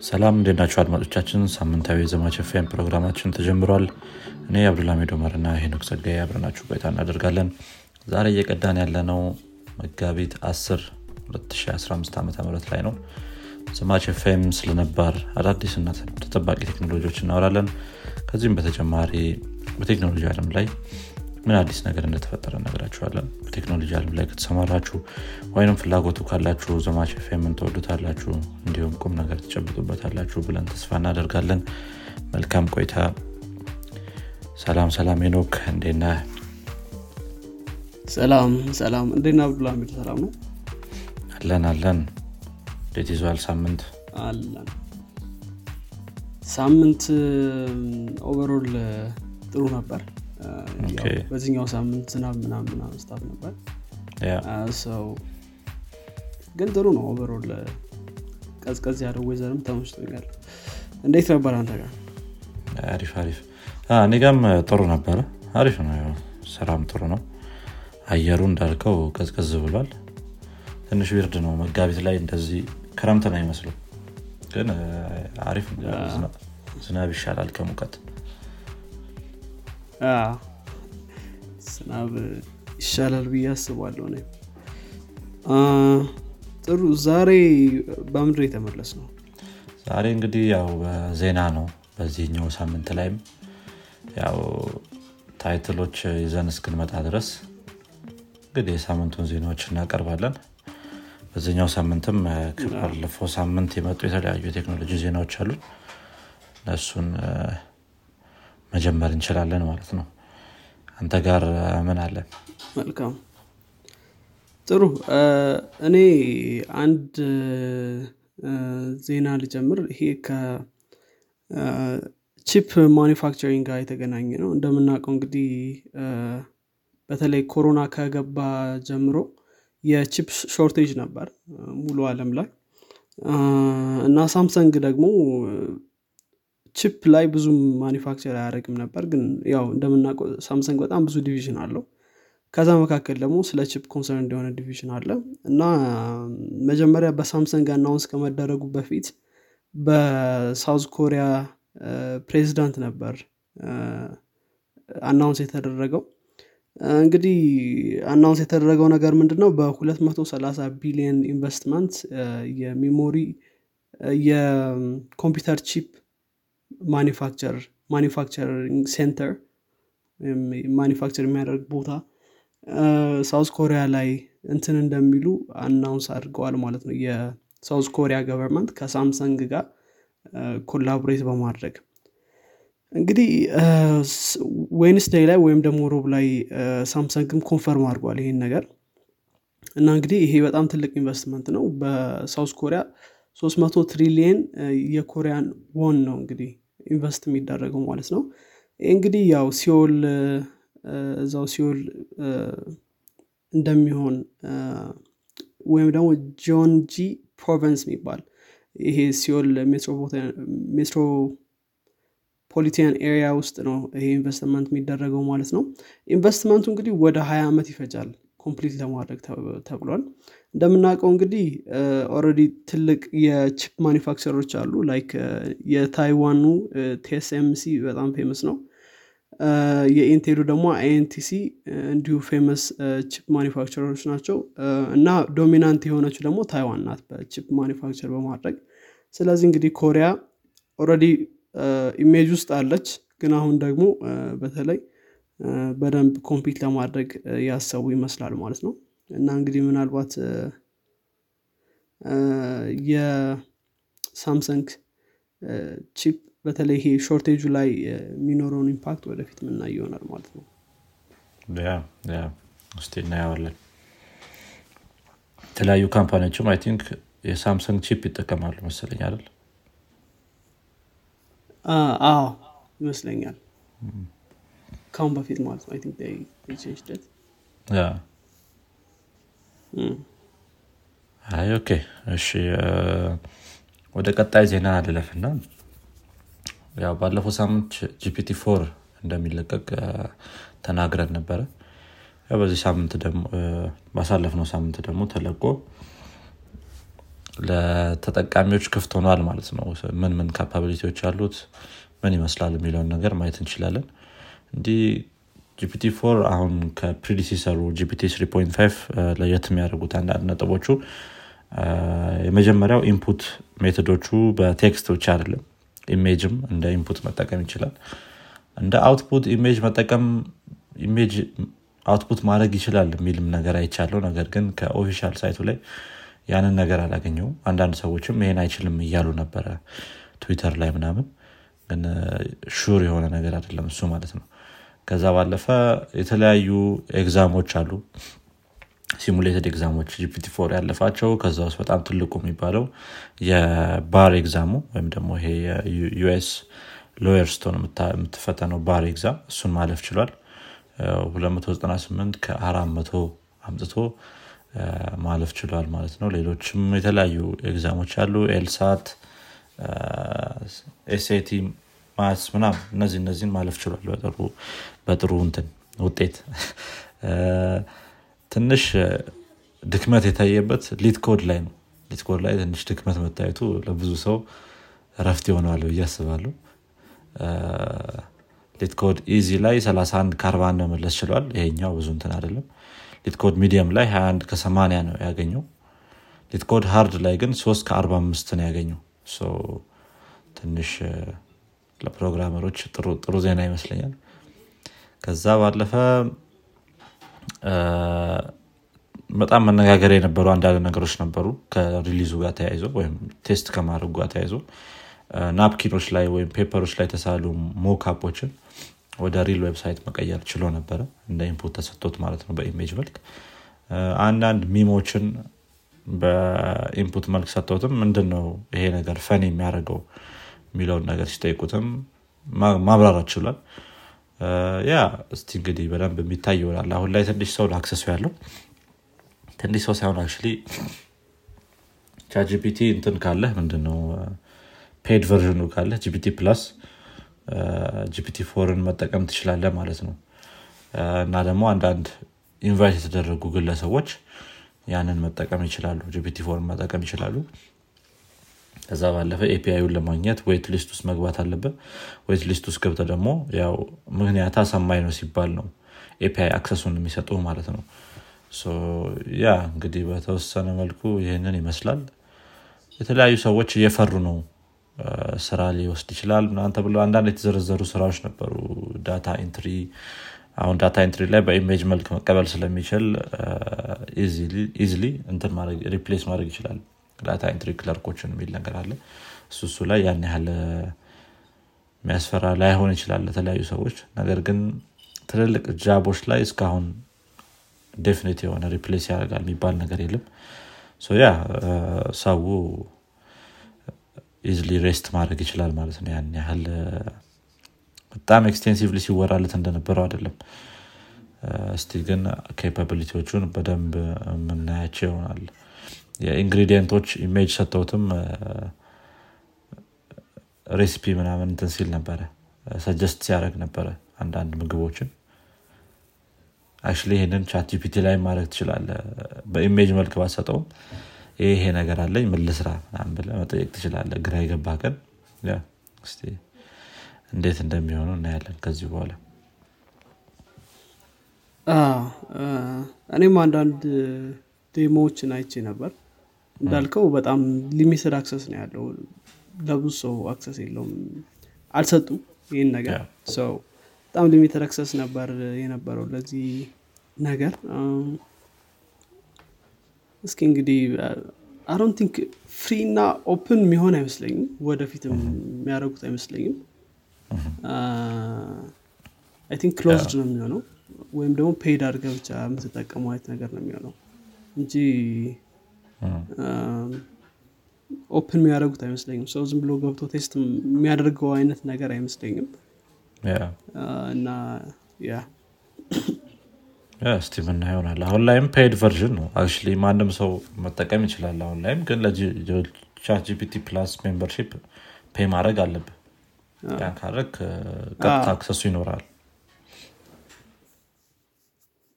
ሰላም እንዴት ናችሁ አድማጮቻችን? ሳምንታዊ የዘማች ኤፍኤም ፕሮግራማችን ተጀምሯል። እኔ አብዱልሚድ ኦመር እና ሄኖክ ጸጋይ አብረናችሁ ቆይታ እናደርጋለን። ዛሬ እየቀዳን ያለነው መጋቢት 10 2015 ዓ ም ላይ ነው። ዘማች ኤፍኤም ስለነባር አዳዲስና ተጠባቂ ቴክኖሎጂዎች እናወራለን። ከዚህም በተጨማሪ በቴክኖሎጂ አለም ላይ ምን አዲስ ነገር እንደተፈጠረ እንነግራችኋለን በቴክኖሎጂ አለም ላይ ከተሰማራችሁ ወይም ፍላጎቱ ካላችሁ ዘማች ኤፍኤምን ትወዱታላችሁ እንዲሁም ቁም ነገር ትጨብጡበታላችሁ ብለን ተስፋ እናደርጋለን። መልካም ቆይታ። ሰላም ሰላም ኖክ እንዴት ነህ ሰላም ሰላም እንዴና አብዱልሚድ ሰላም ነው። አለን አለን። እንዴት ይዟል ሳምንት? አለን። ሳምንት overall ጥሩ ነበር በዚህኛው ሳምንት ዝናብ ምናምን ምናምን ነበር። ሰው ግን ጥሩ ነው overall ቀዝቀዝ ያለው weather ም ተመችቶኛል። እንዴት ነበር አንተ ጋር? አሪፍ አሪፍ። እኔ ጋርም ጥሩ ነበረ። አሪፍ ነው ስራም ጥሩ ነው። አየሩ እንዳልከው ቀዝቀዝ ብሏል። ትንሽ weird ነው። መጋቢት ላይ እንደዚህ ክረምት ነው የሚመስለው ግን አሪፍ ዝናብ ይሻላል ከሙቀት ዝናብ ይሻላል ብዬ አስባለሁ አ፣ ጥሩ። ዛሬ በምድር የተመለስ ነው ዛሬ እንግዲህ ያው በዜና ነው። በዚህኛው ሳምንት ላይም ያው ታይትሎች ይዘን እስክንመጣ ድረስ እንግዲህ የሳምንቱን ዜናዎች እናቀርባለን። በዚህኛው ሳምንትም ከባለፈው ሳምንት የመጡ የተለያዩ የቴክኖሎጂ ዜናዎች አሉ። እነሱን መጀመር እንችላለን ማለት ነው። አንተ ጋር ምን አለ? መልካም። ጥሩ። እኔ አንድ ዜና ልጀምር። ይሄ ከ chip manufacturing ጋር የተገናኘ ነው። እንደምናውቀው እንግዲህ በተለይ ኮሮና ከገባ ጀምሮ የ chip shortage ነበር ሙሉ አለም ላይ። እና ሳምሰንግ ደግሞ chip ላይ ብዙም manufacture አያደርግም ነበር። ግን ያው እንደምናውቀው ሳምሰንግ በጣም ብዙ division አለው። ከዛ መካከል ደግሞ ስለ chip concern እንደሆነ division አለ። እና መጀመሪያ በሳምሰንግ announce ከመደረጉ በፊት በሳውዝ ኮሪያ ፕሬዚዳንት ነበር announce የተደረገው። እንግዲህ announce የተደረገው ነገር ምንድን ነው በ230 ቢሊዮን ኢንቨስትመንት የ memory የኮምፒውተር chip manufacture manufacturing center manufacture የሚያደርግ ቦታ ሳውዝ ኮሪያ ላይ እንትን እንደሚሉ announce አድርገዋል ማለት ነው። የሳውዝ ኮሪያ government ከሳምሰንግ ጋር collaborate በማድረግ እንግዲህ Wednesday ላይ ወይም ደግሞ ሮብ ላይ ሳምሰንግም confirm አድርጓል ይሄን ነገር እና እንግዲህ ይሄ በጣም ትልቅ ኢንቨስትመንት ነው። በሳውዝ ኮሪያ 300 ትሪሊየን የኮሪያን ወን ነው እንግዲህ invest የሚደረገው ማለት ነው። እንግዲህ ያው ሴኡል እዛው ሴኡል እንደሚሆን ወይም ደግሞ ጂኦንጊ province የሚባል ይሄ ሴኡል metropolitan area ውስጥ ነው ይሄ ኢንቨስትመንት የሚደረገው ማለት ነው። ኢንቨስትመንቱ እንግዲህ ወደ ሀያ ዓመት ይፈጃል complete ለማድረግ ተብ- ተብሏል። እንደምናውቀው እንግዲህ already ትልቅ የ chip manufacturer ኦች አሉ። like የታይዋኑ TSMC በጣም famous ነው። የኢንቴሉ ደግሞ INTC እንዲሁ famous chip manufacturer ኦች ናቸው። እና dominant የሆነችው ደግሞ ታይዋን ናት በ chip manufacture በማድረግ። ስለዚህ እንግዲህ ኮሪያ already image ውስጥ አለች። ግን አሁን ደግሞ በተለይ በደንብ compete ለማድረግ ያሰቡ ይመስላል ማለት ነው። እና እንግዲህ ምናልባት የሳምሰንግ chip በተለይ ይሄ shortage ኡ ላይ የሚኖረውን impact ወደፊት ምናይ ይሆናል ማለት ነው። እስቲ እናየዋለን። የተለያዩ company ዎችም I think የሳምሰንግ chip ይጠቀማሉ መሰለኝ አይደል? አዎ ይመስለኛል ካሁን በፊት ማለት ነው think እም፣ አይ okay. እሺ ወደ ቀጣይ ዜና ልለፍና። ያው ባለፈው ሳምንት GPT 4 እንደሚለቀቅ ተናግረን ነበረ። ያው በዚህ ሳምንት ደግሞ ባሳለፍነው ሳምንት ደግሞ ተለቆ ለተጠቃሚዎች ክፍት ሆኗል ማለት ነው። ምን ምን capability ዎች አሉት? ምን ይመስላል? የሚለውን ነገር ማየት እንችላለን እንዲህ GPT 4 አሁን ከ predecessor ኡ GPT 3.5 ለየት የሚያደርጉት አንዳንድ ነጥቦቹ። የመጀመሪያው input method ኦቹ በ text ብቻ አይደለም image ም እንደ input መጠቀም ይችላል። እንደ output image መጠቀም image output ማድረግ ይችላል የሚልም ነገር አይቻለሁ ነገር ግን ከ official site ኡ ላይ ያንን ነገር አላገኘሁም አንዳንድ ሰዎችም ይሄን አይችልም እያሉ ነበረ ትዊተር ላይ ምናምን። ግን sure የሆነ ነገር አይደለም እሱ ማለት ነው ከዛ ባለፈ የተለያዩ exam ኦች አሉ። simulated exam ኦች GPT 4 ያለፋቸው ከዛ ውስጥ በጣም ትልቁ የሚባለው የ bar exam ኡ ወይም ደግሞ ይሄ US lawyer ስትሆን የምትፈተነው bar exam እሱን ማለፍ ችሏል። 298 ከ400 አምጥቶ ማለፍ ችሏል ማለት ነው። ሌሎችም የተለያዩ exam ኦች አሉ። LSAT SAT math ምናምን እነዚህ እነዚህን ማለፍ ችሏል በጥሩ እንትን ውጤት። ትንሽ ድክመት የታየበት LeetCode ላይ ነው። LeetCode ላይ ትንሽ ድክመት መታየቱ ለብዙ ሰው ረፍት ይሆነዋል ብዬ አስባለሁ። LeetCode easy ላይ 31 ከ41 መመለስ ችሏል። ይሄኛው ብዙ እንትን አይደለም። LeetCode medium ላይ 21 ከ80 ነው ያገኘው። LeetCode hard ላይ ግን 3 ከ45 ነው ያገኘው። ትንሽ ለ programmer ኦች ጥሩ ዜና ይመስለኛል። ከዛ ባለፈ በጣም መነጋገር የነበሩ አንዳንድ ነገሮች ነበሩ ከ release ኡ ጋር ተያይዞ ወይም test ከማድረጉ ጋር ተያይዞ። napkin ኦች ላይ ወይም paper ኦች ላይ የተሳሉ mockup ኦችን ወደ real website መቀየር ችሎ ነበረ እንደ input ተሰጥቶት ማለት ነው በ image መልክ። አንዳንድ meme ኦችን በ input መልክ ሰጥቶትም ምንድን ነው ይሄ ነገር fun የሚያደርገው የሚለውን ነገር ሲጠይቁትም ማብራራት ችሏል። ያ እስቲ እንግዲህ በደንብ የሚታይ ይሆናል። አሁን ላይ ትንሽ ሰው ለ access ኡ ያለው ትንሽ ሰው ሳይሆን አክ ChatGPT እንትን ካለህ ምንድነው paid version ኡ ካለ GPT Plus GPT-4 ን መጠቀም ትችላለህ ማለት ነው። እና ደግሞ አንዳንድ invite የተደረጉ ግለሰቦች ያንን መጠቀም ይችላሉ GPT-4 ን መጠቀም ይችላሉ ከዛ ባለፈ API ን ለማግኘት wait list ውስጥ መግባት አለበት wait list ውስጥ ገብተህ ደግሞ ያው ምክንያት አሳማኝ ነው ሲባል ነው API access ኡን የሚሰጡ ማለት ነው። ያ እንግዲህ በተወሰነ መልኩ ይህንን ይመስላል። የተለያዩ ሰዎች እየፈሩ ነው። ስራ ሊወስድ ይችላል ምናንተ ብሎ አንዳንድ የተዘረዘሩ ስራዎች ነበሩ። data entry አሁን data entry ላይ በ image መልክ መቀበል ስለሚችል easily እንትን replace ማድረግ ይችላል data entry clerk ኦችን የሚል ነገር አለ። እሱ እሱ ላይ ያን ያህል የሚያስፈራ ላይሆን ይችላል ለተለያዩ ሰዎች። ነገር ግን ትልልቅ job ኦች ላይ እስካሁን definite የሆነ replace ያደርጋል የሚባል ነገር የለም። ያ ሰው easily rest ማድረግ ይችላል ማለት ነው። ያን ያህል በጣም extensively ሲወራለት እንደነበረው አይደለም። እስቲ ግን capability ዎቹን በደንብ የምናያቸው ይሆናል የ ingredient ኦች image ሰጥተውትም recipe ምናምን እንትን ሲል ነበረ suggest ሲያደረግ ነበረ አንዳንድ ምግቦችን። አክ ይህንን ChatGPT ላይ ማድረግ ትችላለህ በ image መልክ ባሰጠውም ይሄ ነገር አለኝ ምን ልስራ ምናምን ብለህ መጠየቅ ትችላለህ ግራ የገባ ቀን እንዴት እንደሚሆነው እናያለን ከዚህ በኋላ። እኔም አንዳንድ demo ዎችን አይቼ ነበር እንዳልከው በጣም limited access ነው ያለው። ለብዙ ሰው access የለውም። አልሰጡም ይህን ነገር ሰው በጣም limited access ነበር የነበረው ለዚህ ነገር። እስኪ እንግዲህ I don't think free እና open የሚሆን አይመስለኝም ወደፊትም የሚያደርጉት አይመስለኝም I think closed ነው የሚሆነው ወይም ደግሞ paid አድርገህ ብቻ የምትጠቀሙ አይነት ነገር ነው የሚሆነው እንጂ open የሚያደርጉት አይመስለኝም። ሰው ዝም ብሎ ገብቶ test የሚያደርገው አይነት ነገር አይመስለኝም። እና ያ እስቲ ምና ይሆናል? አሁን ላይም paid version ነው. አክ ማንም ሰው መጠቀም ይችላል አሁን ላይም ግን ለ ChatGPT Plus membership pay ማድረግ አለብህ ያን ካረግህ ቀጥታ access ኡ ይኖራል.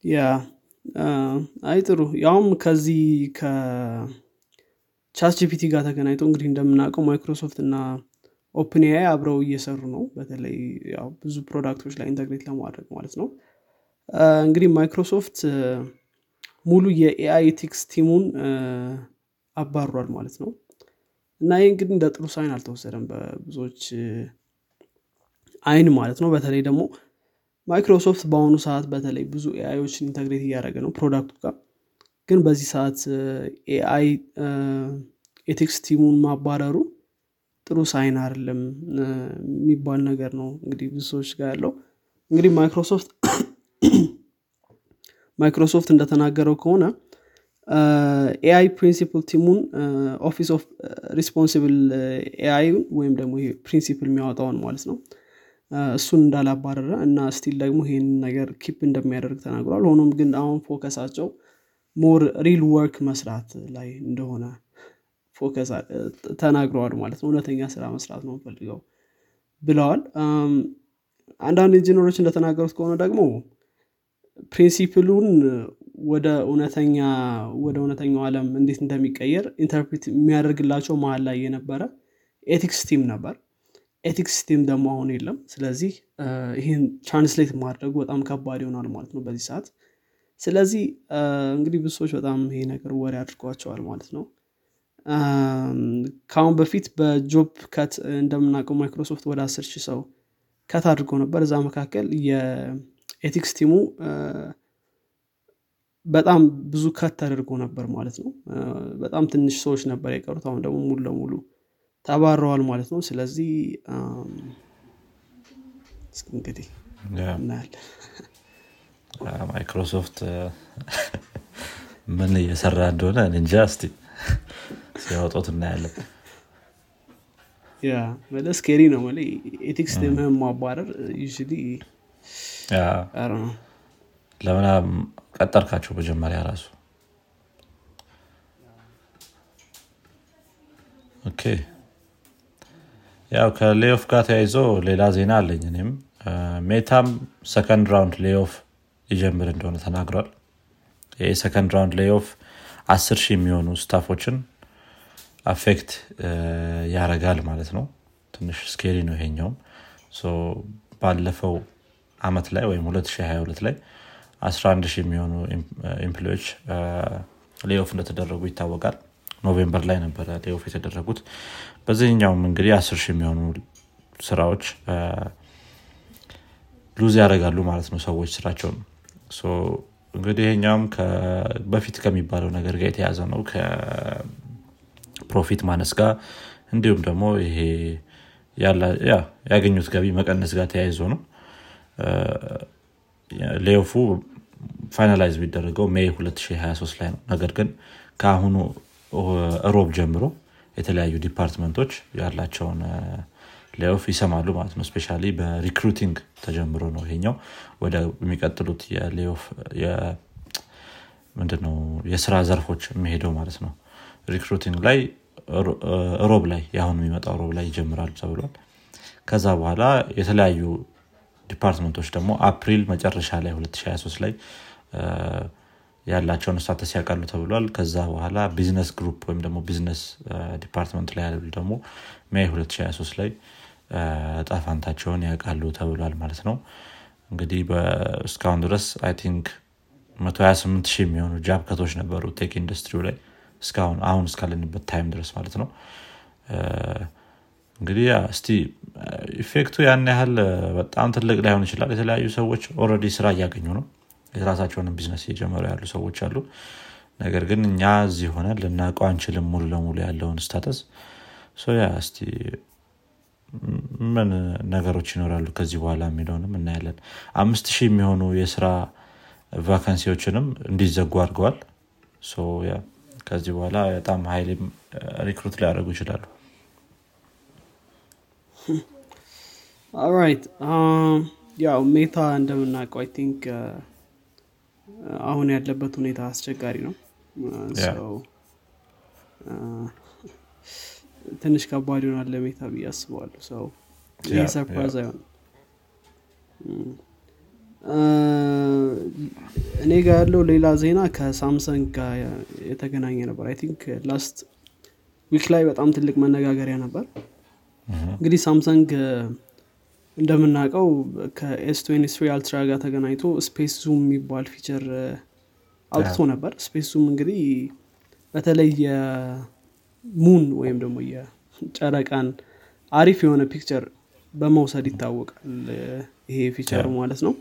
ያ አይ ያውም ከዚህ ChatGPT ጋር ተገናኝቶ እንግዲህ እንደምናውቀው ማይክሮሶፍት እና OpenAI አብረው እየሰሩ ነው። በተለይ ብዙ product ኦች ላይ integrate ለማድረግ ማለት ነው። እንግዲህ ማይክሮሶፍት ሙሉ የ AI ethics team ኡን አባሯል ማለት ነው። እና ይህ እንግዲህ እንደ ጥሩ sign አልተወሰደም በብዙዎች አይን ማለት ነው። በተለይ ደግሞ ማይክሮሶፍት በአሁኑ ሰዓት በተለይ ብዙ AI ዎችን integrate እያደረገ ነው product ኡ ጋር ግን በዚህ ሰዓት AI ethics team ኡን ማባረሩ ጥሩ sign አይደለም የሚባል ነገር ነው እንግዲህ ብዙ ሰዎች ጋር ያለው። እንግዲህ Microsoft Microsoft እንደተናገረው ከሆነ AI principle team ኡን Office of Responsible AI ወይም ደግሞ principle የሚያወጣውን ማለት ነው እሱን እንዳላባረረ እና still ደግሞ ይህን ነገር keep እንደሚያደርግ ተናግሯል። ሆኖም ግን አሁን focus ኣቸው more real work መስራት ላይ እንደሆነ focus ተናግረዋል ማለት ነው። እውነተኛ ስራ መስራት ነው ፈልገው ብለዋል። አንዳንድ ኢንጂነሮች እንደተናገሩት ከሆነ ደግሞ principle ኡን ወደ እውነተኛ ወደ እውነተኛው ዓለም እንዴት እንደሚቀየር interpret የሚያደርግላቸው መሀል ላይ የነበረ ethics team ነበር ethics team ደግሞ አሁን የለም። ስለዚህ ይህን translate ማድረጉ በጣም ከባድ ይሆናል ማለት ነው በዚህ ሰዓት። ስለዚህ እንግዲህ ብዙ ሰዎች በጣም ይሄ ነገር worry አድርጓቸዋል ማለት ነው። ከአሁን በፊት በ job cut እንደምናውቀው ማይክሮሶፍት ወደ አስር ሺህ ሰው cut አድርጎ ነበር። እዛ መካከል የ ethics team ኡ በጣም ብዙ cut ተደርጎ ነበር ማለት ነው። በጣም ትንሽ ሰዎች ነበር የቀሩት። አሁን ደግሞ ሙሉ ለሙሉ ተባረዋል ማለት ነው። ስለዚህ እንግዲህ እናያለን። ማይክሮሶፍት ምን እየሰራ እንደሆነ እንጃ እስቲ ሲያወጡት እናያለን። ያ መለ ስኬሪ ነው መለ ኤቲክስ ምህን ማባረር ዩ ለምን ቀጠርካቸው መጀመሪያ ራሱ? ኦኬ ያው ከ layoff ጋር ተያይዞ ሌላ ዜና አለኝ እኔም። ሜታም second round layoff ሊጀምር እንደሆነ ተናግሯል። ይህ second round layoff አስር ሺህ የሚሆኑ staff ኦችን affect ያረጋል ማለት ነው። ትንሽ scary ነው ይሄኛውም። ባለፈው አመት ላይ ወይም 2022 ላይ 11 ሺህ የሚሆኑ employee ዎች layoff እንደተደረጉ ይታወቃል November ላይ ነበረ layoff የተደረጉት። በዚህኛውም እንግዲህ 10 ሺህ የሚሆኑ ስራዎች lose ያደርጋሉ ማለት ነው ሰዎች ስራቸውን። እንግዲህ ይሄኛውም በፊት ከሚባለው ነገር ጋር የተያዘ ነው። ከ profit ማነስ ጋር እንዲሁም ደግሞ ይሄ ያገኙት ገቢ መቀነስ ጋር ተያይዞ ነው። layoff ኡ finalize የሚደረገው May 2023 ላይ ነው። ነገር ግን ከአሁኑ ሮብ ጀምሮ የተለያዩ department ኦች ያላቸውን layoff ይሰማሉ ማለት ነው። especially በ recruiting ተጀምሮ ነው ይሄኛው። ወደ የሚቀጥሉት የ layoff ምንድነው የስራ ዘርፎች የሚሄደው ማለት ነው። recruiting ላይ ሮብ ላይ የአሁኑ የሚመጣው ሮብ ላይ ይጀምራሉ ተብሏል። ከዛ በኋላ የተለያዩ department ኦች ደግሞ አፕሪል መጨረሻ ላይ 2023 ላይ ያላቸውን status ያውቃሉ ተብሏል። ከዛ በኋላ business group ወይም ደግሞ business department ላይ ያሉ ደግሞ May 2023 ላይ እጣ ፋንታቸውን ያውቃሉ ተብሏል ማለት ነው። እንግዲህ እስካሁን ድረስ I think 128 ሺህ የሚሆኑ job cut ኦች ነበሩ tech industry ው ላይ እስካሁን አሁን እስካለንበት time ድረስ ማለት ነው። እንግዲህ እስቲ effect ኡ ያን ያህል በጣም ትልቅ ላይሆን ይችላል። የተለያዩ ሰዎች already ስራ እያገኙ ነው የራሳቸውንም ቢዝነስ እየጀመሩ ያሉ ሰዎች አሉ። ነገር ግን እኛ እዚህ ሆነ ልናውቀው አንችልም ሙሉ ለሙሉ ያለውን status። yeah እስቲ ምን ነገሮች ይኖራሉ ከዚህ በኋላ የሚለውንም እናያለን። አምስት ሺህ የሚሆኑ የስራ vacancy ዎችንም እንዲዘጉ አድርገዋል። ከዚህ በኋላ በጣም highly recruit ሊያደርጉ ይችላሉ። right ያው ሜታ እንደምናውቀው I think አሁን ያለበት ሁኔታ አስቸጋሪ ነው። ትንሽ ከባድ ይሆናል ለሜታ ብዬ አስበዋለሁ so ይህ surprise አይሆን እኔ ጋር ያለው ሌላ ዜና ከሳምሰንግ ጋር የተገናኘ ነበር። I think last week ላይ በጣም ትልቅ መነጋገሪያ ነበር። እንግዲህ ሳምሰንግ እንደምናውቀው ከ S Ultra ጋር ተገናኝቶ space zoom የሚባል feature አውጥቶ ነበር። space zoom እንግዲህ በተለይ የ moon ወይም ደግሞ የጨረቃን አሪፍ የሆነ picture በመውሰድ ይታወቃል ይሄ feature ኡ ማለት ነው።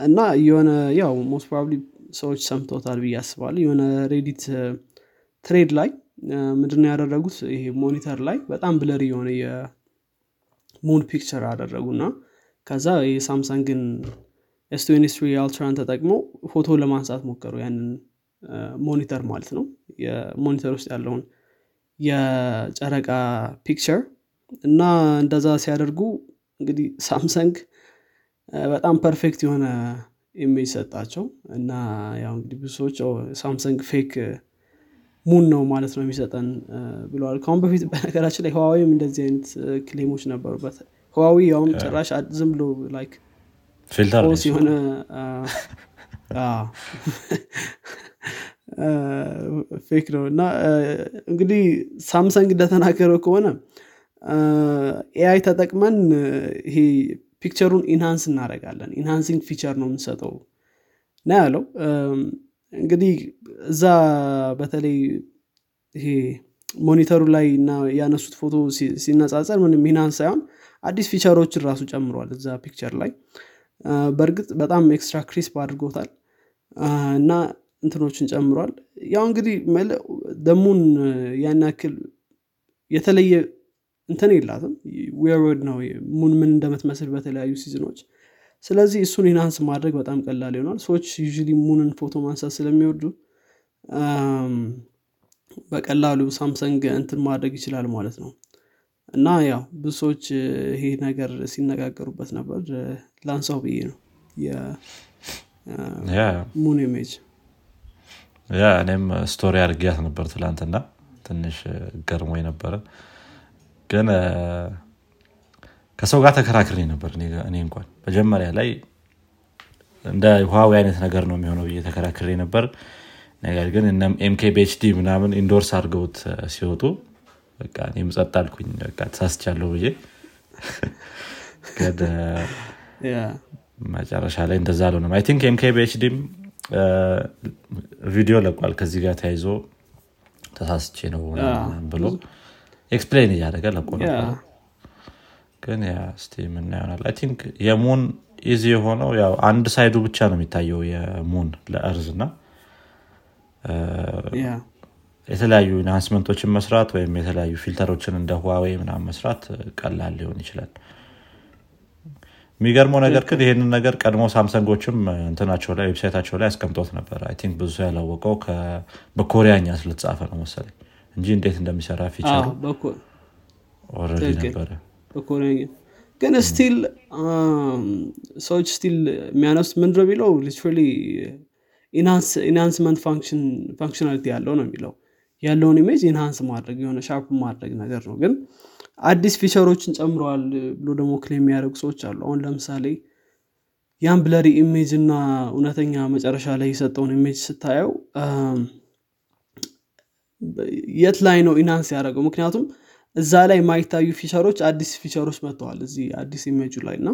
እና የሆነ ያው most probably ሰዎች ሰምተውታል ብዬ አስባለሁ። የሆነ Reddit thread ላይ ምንድነው ያደረጉት? ይሄ monitor ላይ በጣም blurry የሆነ የ moon picture አደረጉና ከዛ የሳምሰንግን S Ultra ን ተጠቅመው ፎቶ ለማንሳት ሞከሩ ያንን monitor ማለት ነው። የ monitor ውስጥ ያለውን የጨረቃ picture እና እንደዛ ሲያደርጉ እንግዲህ ሳምሰንግ በጣም perfect የሆነ image ሰጣቸው እና ያው እንግዲህ ብዙ ሰዎች ሳምሰንግ fake moon ነው ማለት ነው የሚሰጠን ብለዋል። ከአሁን በፊት በነገራችን ላይ ህዋዊም እንደዚህ አይነት claim ኦች ነበሩበት። ህዋዊ ያውም ጭራሽ ዝም ብሎ like filter የሆነ fake ነው። እና እንግዲህ ሳምሰንግ እንደተናገረው ከሆነ AI ተጠቅመን ይሄ picture ኡን enhance እናደረጋለን enhancing feature ነው የምንሰጠው። እና ያው እንግዲህ እዛ በተለይ ይሄ monitor ኡ ላይ እና ያነሱት ፎቶ ሲነጻጸር ምንም enhance ሳይሆን አዲስ feature ኦችን ራሱ ጨምሯል እዛ picture ላይ። በእርግጥ በጣም extra crisp አድርጎታል። እና እንትኖችን ጨምሯል። ያው እንግዲህ the moon ያን ያክል የተለየ እንትን የላትም። ዌርወድ ነው። moon ምን እንደምትመስል በተለያዩ season ኦች ስለዚህ እሱን enhance ማድረግ በጣም ቀላል ይሆናል። ሰዎች the moon ን ፎቶ ማንሳት ስለሚወዱ በቀላሉ ሳምሰንግ እንትን ማድረግ ይችላል ማለት ነው። እና ያው ብዙ ሰዎች ይሄ ነገር ሲነጋገሩበት ነበር። ላንሳው ብዬ ነው። የ moon image yeah እኔም story አድርጊያት ነበር ትላንትና። ትንሽ ገርሞ ነበረ። ግን ከሰው ጋር ተከራክሬ ነበር እኔ እንኳን። መጀመሪያ ላይ እንደ ህዋዊ አይነት ነገር ነው የሚሆነው ብዬ ተከራክሬ ነበር። ነገር ግን MKBHD ምናምን endorse አድርገውት ሲወጡ በቃ እኔም ጸጥ አልኩኝ። በቃ ተሳስቻለሁ ብዬ መጨረሻ ላይ እንደዛ አልሆነም። I think MKBHD ም ቪዲዮ ለቋል። ከዚህ ጋር ተያይዞ ተሳስቼ ነው ብሎ explain እያደረገ ለቆ ነበር ግን ያ ስቲ ምና ይሆናል I think የ moon easy የሆነው ያው አንድ side ኡ ብቻ ነው የሚታየው የ moon ለ earth እና የተለያዩ enhancement ኦችን መስራት ወይም የተለያዩ filter ኦችን እንደ ህዋዌ ምናምን መስራት ቀላል ሊሆን ይችላል። የሚገርመው ነገር ግን ይህንን ነገር ቀድሞ ሳምሰንጎችም እንትናቸው ላይ website ኣቸው ላይ አስቀምጦት ነበር። I think ብዙ ሰው ያላወቀው በኮሪያኛ ስለተጻፈ ነው መሰለኝ። እንጂ እንዴት እንደሚሰራ feature ኡ already ነበረ ግን still ሰዎች still የሚያነሱት ምንድነው የሚለው? literally enhancement functionality ያለው ነው የሚለው። ያለውን image enhance ማድረግ የሆነ sharp ማድረግ ነገር ነው። ግን አዲስ feature ኦችን ጨምረዋል ብሎ ደግሞ claim የሚያደርጉ ሰዎች አሉ። አሁን ለምሳሌ ያን blurry image እና እውነተኛ መጨረሻ ላይ የሰጠውን image ስታየው የት ላይ ነው enhance ያደረገው? ምክንያቱም እዛ ላይ የማይታዩ feature ኦች አዲስ feature ኦች መጥተዋል እዚህ አዲስ ኢሜጁ ላይ እና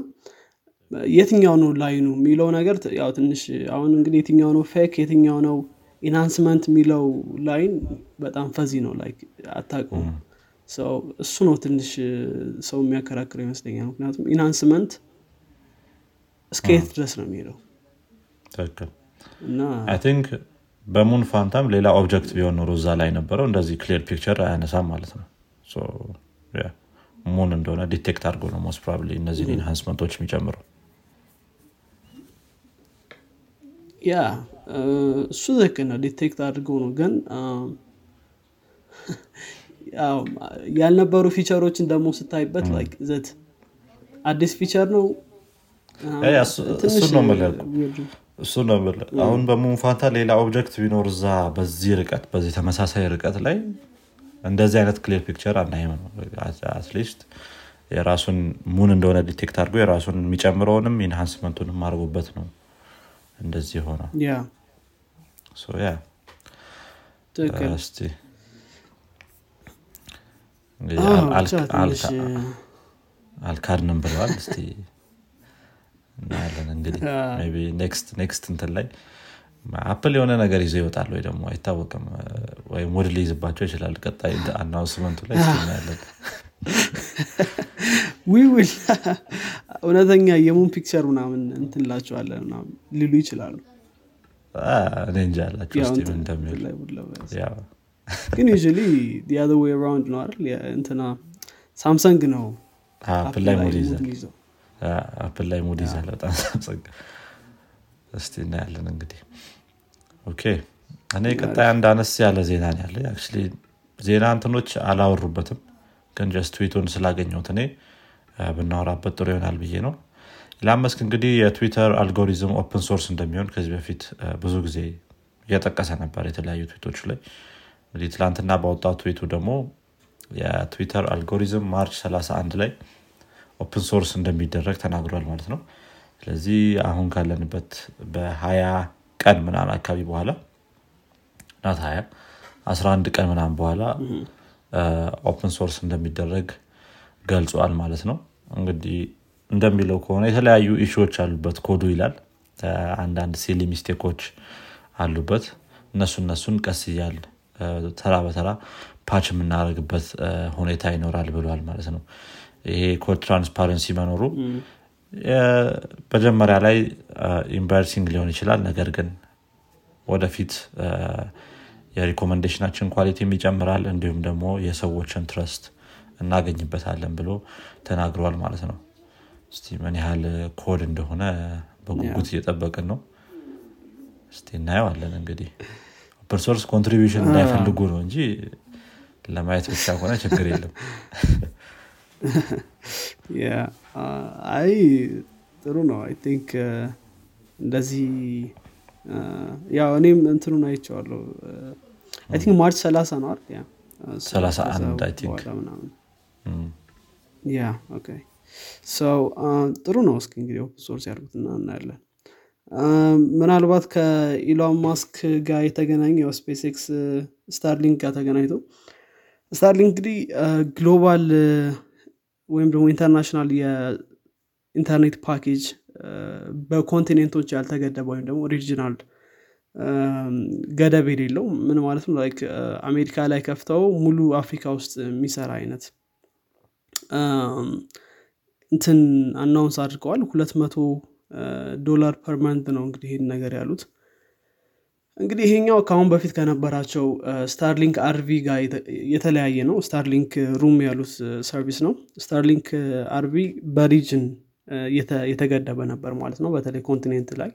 የትኛው ነው line ኡ የሚለው ነገር ያው ትንሽ አሁን እንግዲህ የትኛው ነው fake የትኛው ነው enhancement የሚለው line በጣም fuzzy ነው ላይ አታውቀውም። እሱ ነው ትንሽ ሰው የሚያከራክረው ይመስለኛል ምክንያቱም enhancement እስከ የት ድረስ ነው የሚሄደው እና think በ moon ፋንታም ሌላ object ቢሆን ኖሮ እዛ ላይ ነበረው እንደዚህ clear picture አያነሳም ማለት ነው moon እንደሆነ detect አድርጎ ነው most probably እነዚህን enhancement ኦች የሚጨምረው። ያ እሱ ትክክል ነው። detect አድርገው ነው። ግን ያልነበሩ feature ኦችን ደግሞ ስታይበት that አዲስ feature ነው? የምልህ እሱ ነው የምልህ። አሁን በ moon ፋንታ ሌላ object ቢኖር እዛ በዚህ ርቀት በዚህ ተመሳሳይ ርቀት ላይ እንደዚህ አይነት clear picture አናይም ነው at least የራሱን moon እንደሆነ detect አድርጎ የራሱን የሚጨምረውንም enhancement ኡንም አድርጎበት ነው እንደዚህ ሆነ አልካድንም ብለዋል። እናያለን እንግዲህ next እንትን ላይ አፕል የሆነ ነገር ይዞ ይወጣል ወይ ደግሞ? አይታወቅም። ወይ mood ሊይዝባቸው ይችላል። ቀጣይ announcement ኡ ላይ እናያለን we will እውነተኛ የ moon picture ምናምን እንትንላቸዋለን ሊሉ ይችላሉ። እኔ አላቸው ግን round ነው አይደል? እንትና ሳምሰንግ ነው አፕል ላይ ይዛል አፕል mood ይዛል በጣም ሳምሰንግ። እስቲ እናያለን እንግዲህ okay። እኔ ቀጣይ አንድ አነስ ያለ ዜና ያለ ዜና እንትኖች አላወሩበትም። ግን just tweet ኡን ስላገኘሁት እኔ ብናወራበት ጥሩ ይሆናል ብዬ ነው። ኢሎን እንግዲህ የትዊተር algorithm open source እንደሚሆን ከዚህ በፊት ብዙ ጊዜ እየጠቀሰ ነበር የተለያዩ ትዊቶች ላይ። እንግዲህ ትላንትና ባወጣው ትዊቱ ደግሞ የትዊተር algorithm March 31 ላይ open source እንደሚደረግ ተናግሯል ማለት ነው። ስለዚህ አሁን ካለንበት በሀያ ቀን ምናምን አካባቢ በኋላ ናት ሀያ 11 ቀን ምናምን በኋላ open source እንደሚደረግ ገልጿል ማለት ነው። እንግዲህ እንደሚለው ከሆነ የተለያዩ issue ዎች አሉበት ኮዱ ይላል። አንዳንድ silly mistake ኦች አሉበት። እነሱ እነሱን ቀስ እያልን ተራ በተራ patch የምናደርግበት ሁኔታ ይኖራል ብሏል ማለት ነው። ይሄ code transparency መኖሩ መጀመሪያ ላይ embarrassing ሊሆን ይችላል። ነገር ግን ወደፊት የ recommendation ኣችን quality ም ይጨምራል። እንዲሁም ደግሞ የሰዎችን trust እናገኝበታለን ብሎ ተናግረዋል ማለት ነው። እስቲ ምን ያህል ኮድ እንደሆነ በጉጉት እየጠበቅን ነው። እስቲ እናየዋለን እንግዲህ። open source contribution እንዳይፈልጉ ነው እንጂ ለማየት ብቻ ከሆነ ችግር የለም Yeah. Uh, አይ ጥሩ ነው። I think እንደዚህ uh, ያው እኔም እንትኑን አይቼዋለሁ። I think March ሰላሳ ነው አይደል? ያ Uh, so 31 ከዛ I think. በኋላ ምናምን። እም፣ ያ okay so ጥሩ ነው እስኪ እንግዲህ open source ያልኩትና እናያለን። Uh, ምናልባት ከኢሎን ማስክ ጋር የተገናኘ ያው ስፔስ ኤክስ ስታርሊንክ ጋር ተገናኝቶ ስታርሊንክ እንግዲህ global ወይም ደግሞ international የኢንተርኔት ፓኬጅ በ continent ኦች ያልተገደበ ወይም ደግሞ regional ገደብ የሌለው ምን ማለት ነው? አሜሪካ ላይ ከፍተው ሙሉ አፍሪካ ውስጥ የሚሰራ አይነት እንትን announce አድርገዋል። ሁለት መቶ ዶላር per month ነው እንግዲህ ይህን ነገር ያሉት እንግዲህ ይሄኛው ከአሁን በፊት ከነበራቸው ስታርሊንክ RV ጋር የተ- የተለያየ ነው። ስታርሊንክ Roam ያሉት service ነው። Starlink RV በ region የተ- የተገደበ ነበር ማለት ነው። በተለይ continent ላይ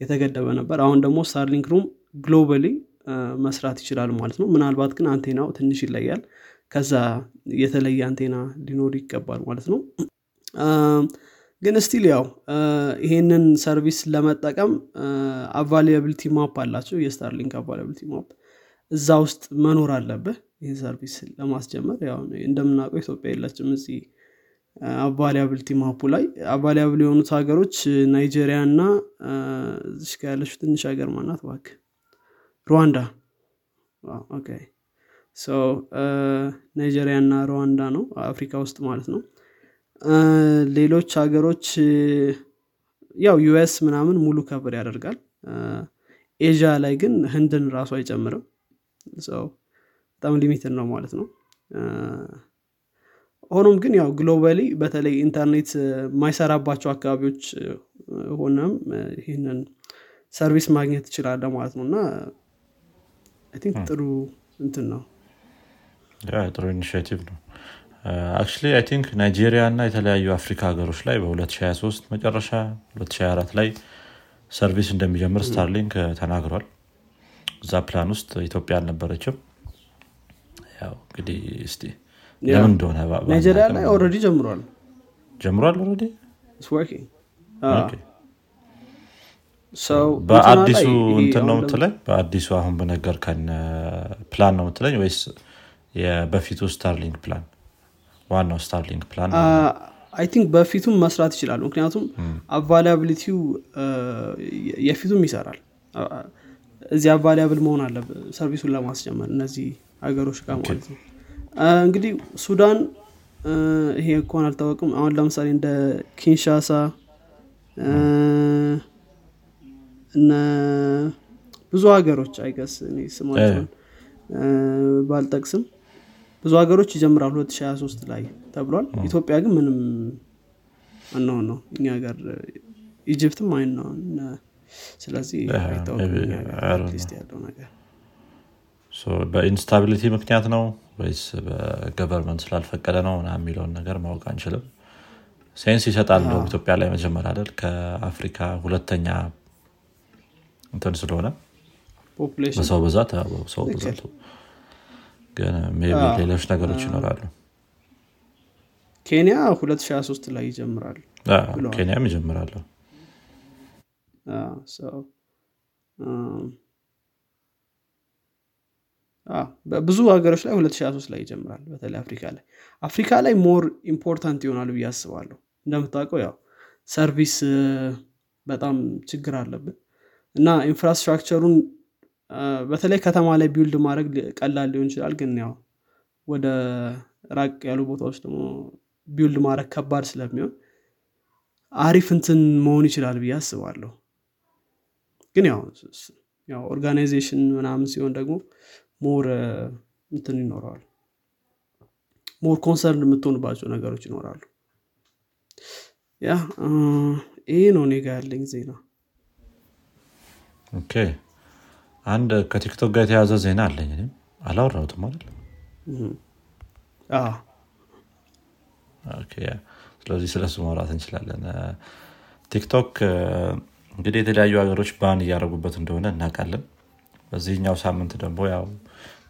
የተገደበ ነበር። አሁን ደግሞ Starlink Roam globally መስራት ይችላል ማለት ነው። ምናልባት ግን አንቴናው ትንሽ ይለያል። ከዛ የተለየ አንቴና ሊኖር ይገባል ማለት ነው ግን still ያው ይሄንን service ለመጠቀም availability map አላቸው የ Starlink availability map እዛ ውስጥ መኖር አለብህ ይህን service ለማስጀመር። ያው እንደምናውቀው ኢትዮጵያ የለችም እዚህ availability map ኡ ላይ። available የሆኑት ሀገሮች ናይጄሪያ እና እዚሽ ጋ ያለችው ትንሽ ሀገር ማናት? እባክህ ሩዋንዳ። ናይጄሪያ እና ሩዋንዳ ነው አፍሪካ ውስጥ ማለት ነው ሌሎች ሀገሮች ያው US ምናምን ሙሉ cover ያደርጋል። ኤዥያ ላይ ግን ህንድን ራሱ አይጨምርም። So በጣም limited ነው ማለት ነው። ሆኖም ግን ያው globally በተለይ ኢንተርኔት የማይሰራባቸው አካባቢዎች ሆነም ይህንን service ማግኘት ትችላለ ማለት ነው። I think ጥሩ እንትን ነው። ጥሩ initiative ነው actually I think ናይጄሪያ እና የተለያዩ አፍሪካ ሀገሮች ላይ በ2023 መጨረሻ 2024 ላይ service እንደሚጀምር Starlink እ፣ ተናግሯል። እዛ ፕላን ውስጥ ኢትዮጵያ አልነበረችም። ያው እንግዲህ yeah። ለምን እንደሆነ ናይጄሪያ ላይ already ጀምሯል። ጀምሯል. Okay። So, በአዲሱ እንትን ነው ምትለኝ በአዲሱ አሁን በነገርከን ፕላን ነው ምትለኝ ወይስ የበፊቱ Starlink plan ዋናው Starlink plan I think በፊቱም መስራት ይችላሉ። ምክንያቱም availability ው የበፊቱም ይሰራል። አ- አ- እዚህ available መሆን አለብህ service ኡን ለማስጀመር እነዚህ ሀገሮች ጋር ማለት ነው። እንግዲህ ሱዳን ይሄ እንኳን አልታወቅም። አሁን ለምሳሌ እንደ ኪንሻሳ እነ ብዙ ሀገሮች I guess ስማቸውን ባልጠቅስም ብዙ ሀገሮች ይጀምራል 2023 ላይ ተብሏል። ኢትዮጵያ ግን ምንም አነሆን ነው። እኛ ሀገር Egypt ም unknown ነው። ስለዚህ ያለው ነገር። በ instability ምክንያት ነው ወይስ በ government ስላልፈቀደ ነው የሚለውን ነገር ማወቅ አንችልም። sense ይሰጣል ነው ኢትዮጵያ ላይ መጀመሪያ አይደል? ከአፍሪካ ሁለተኛ እንትን ስለሆነ በሰው ብዛት ሰው ብዛቱ ግን ሌሎች ነገሮች ይኖራሉ። ኬንያ 2023 ላይ ይጀምራል ኬንያም ይጀምራሉ ብዙ ሀገሮች ላይ 2023 ላይ ይጀምራል። በተለይ አፍሪካ ላይ አፍሪካ ላይ more important ይሆናል ብዬ አስባለሁ። እንደምታውቀው ያው service በጣም ችግር አለብን እና infrastructure ኡን በተለይ ከተማ ላይ build ማድረግ ቀላል ሊሆን ይችላል። ግን ያው ወደ ራቅ ያሉ ቦታዎች ደግሞ build ማድረግ ከባድ ስለሚሆን አሪፍ እንትን መሆን ይችላል ብዬ አስባለሁ። ግን ያው ያው organization ምናምን ሲሆን ደግሞ more እንትን ይኖረዋል። more concern የምትሆንባቸው ነገሮች ይኖራሉ። Yeah ይሄ ነው ጋ ያለኝ ዜና። Okay አንድ ከ TikTok ጋር የተያዘ ዜና አለኝ እኔም። አላወራሁትም አይደል? ስለዚህ ስለሱ ማውራት እንችላለን። TikTok እንግዲህ የተለያዩ ሀገሮች ban እያደረጉበት እንደሆነ እናውቃለን። በዚህኛው ሳምንት ደግሞ ያው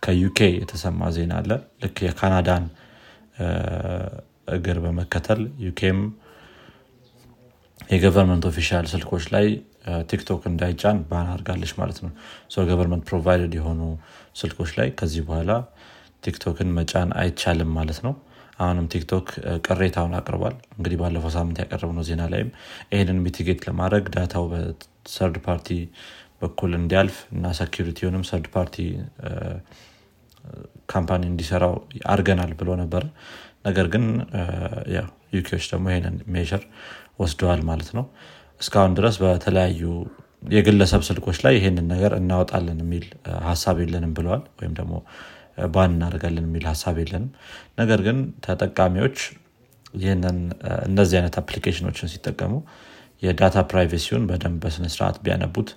ከ UK የተሰማ ዜና አለ። ልክ የካናዳን እግር በመከተል UK ም የ government official ስልኮች ላይ TikTok እንዳይጫን ban አድርጋለች ማለት ነው። government provided የሆኑ ስልኮች ላይ ከዚህ በኋላ TikTok ን መጫን አይቻልም ማለት ነው። አሁንም TikTok ቅሬታውን አቅርቧል። እንግዲህ ባለፈው ሳምንት ያቀረብነው ዜና ላይም ይህንን mitigate ለማድረግ data ው በ third party በኩል እንዲያልፍ እና security ውንም third party company እንዲሰራው አድርገናል ብሎ ነበር። ነገር ግን UK ዎች ደግሞ ይህንን measure ወስደዋል ማለት ነው እስካሁን ድረስ በተለያዩ የግለሰብ ስልኮች ላይ ይህንን ነገር እናወጣለን የሚል ሀሳብ የለንም ብለዋል። ወይም ደግሞ ban እናደርጋለን የሚል ሀሳብ የለንም። ነገር ግን ተጠቃሚዎች ይህንን እነዚህ አይነት application ኦችን ሲጠቀሙ የ data privacy ውን በደንብ በስነስርዓት ቢያነቡት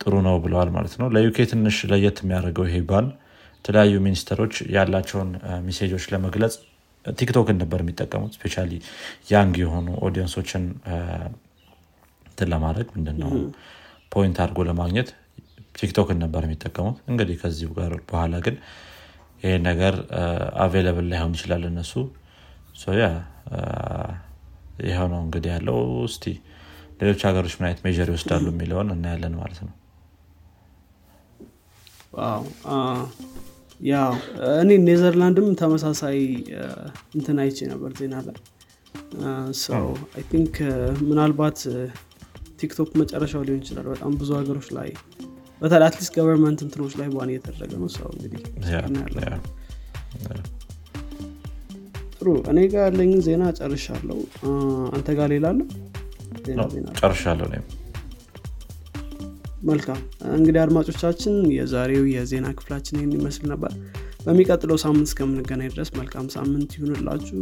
ጥሩ ነው ብለዋል ማለት ነው። ለ UK ትንሽ ለየት የሚያደርገው ይሄ ban የተለያዩ ሚኒስተሮች ያላቸውን ሜሴጆች ለመግለጽ TikTok ን ነበር የሚጠቀሙት። specially young የሆኑ audience ኦችን እንትን ለማድረግ ምንድነው point አድርጎ ለማግኘት TikTok ን ነበር የሚጠቀሙት። እንግዲህ ከዚህ ጋር በኋላ ግን ይህ ነገር available ላይሆን ይችላል እነሱ። Yeah ይኸው ነው እንግዲህ ያለው። እስቲ ሌሎች ሀገሮች ምን አይነት measure ይወስዳሉ የሚለውን እናያለን ማለት ነው። ያው እኔ ኔዘርላንድም ተመሳሳይ እንትን አይቼ ነበር ዜና ላይ። I think ምናልባት TikTok መጨረሻው ሊሆን ይችላል። በጣም ብዙ ሀገሮች ላይ በተለይ at least government እንትኖች ላይ ban እየተደረገ ነው So እንግዲህ ጥሩ እኔ ጋር ያለኝን ዜና ጨርሻለሁ። አንተ ጋር ሌላ አለ? ጨርሻለሁ መልካም። እንግዲህ አድማጮቻችን የዛሬው የዜና ክፍላችን ይህን ይመስል ነበር። በሚቀጥለው ሳምንት እስከምንገናኝ ድረስ መልካም ሳምንት ይሁንላችሁ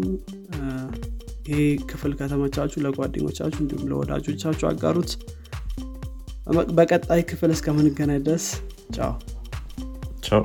ይሄ ክፍል ከተመቻችሁ ለጓደኞቻችሁ እንዲሁም ለወዳጆቻችሁ አጋሩት። በቀጣይ ክፍል እስከምንገናኝ ድረስ ቻው። ቻው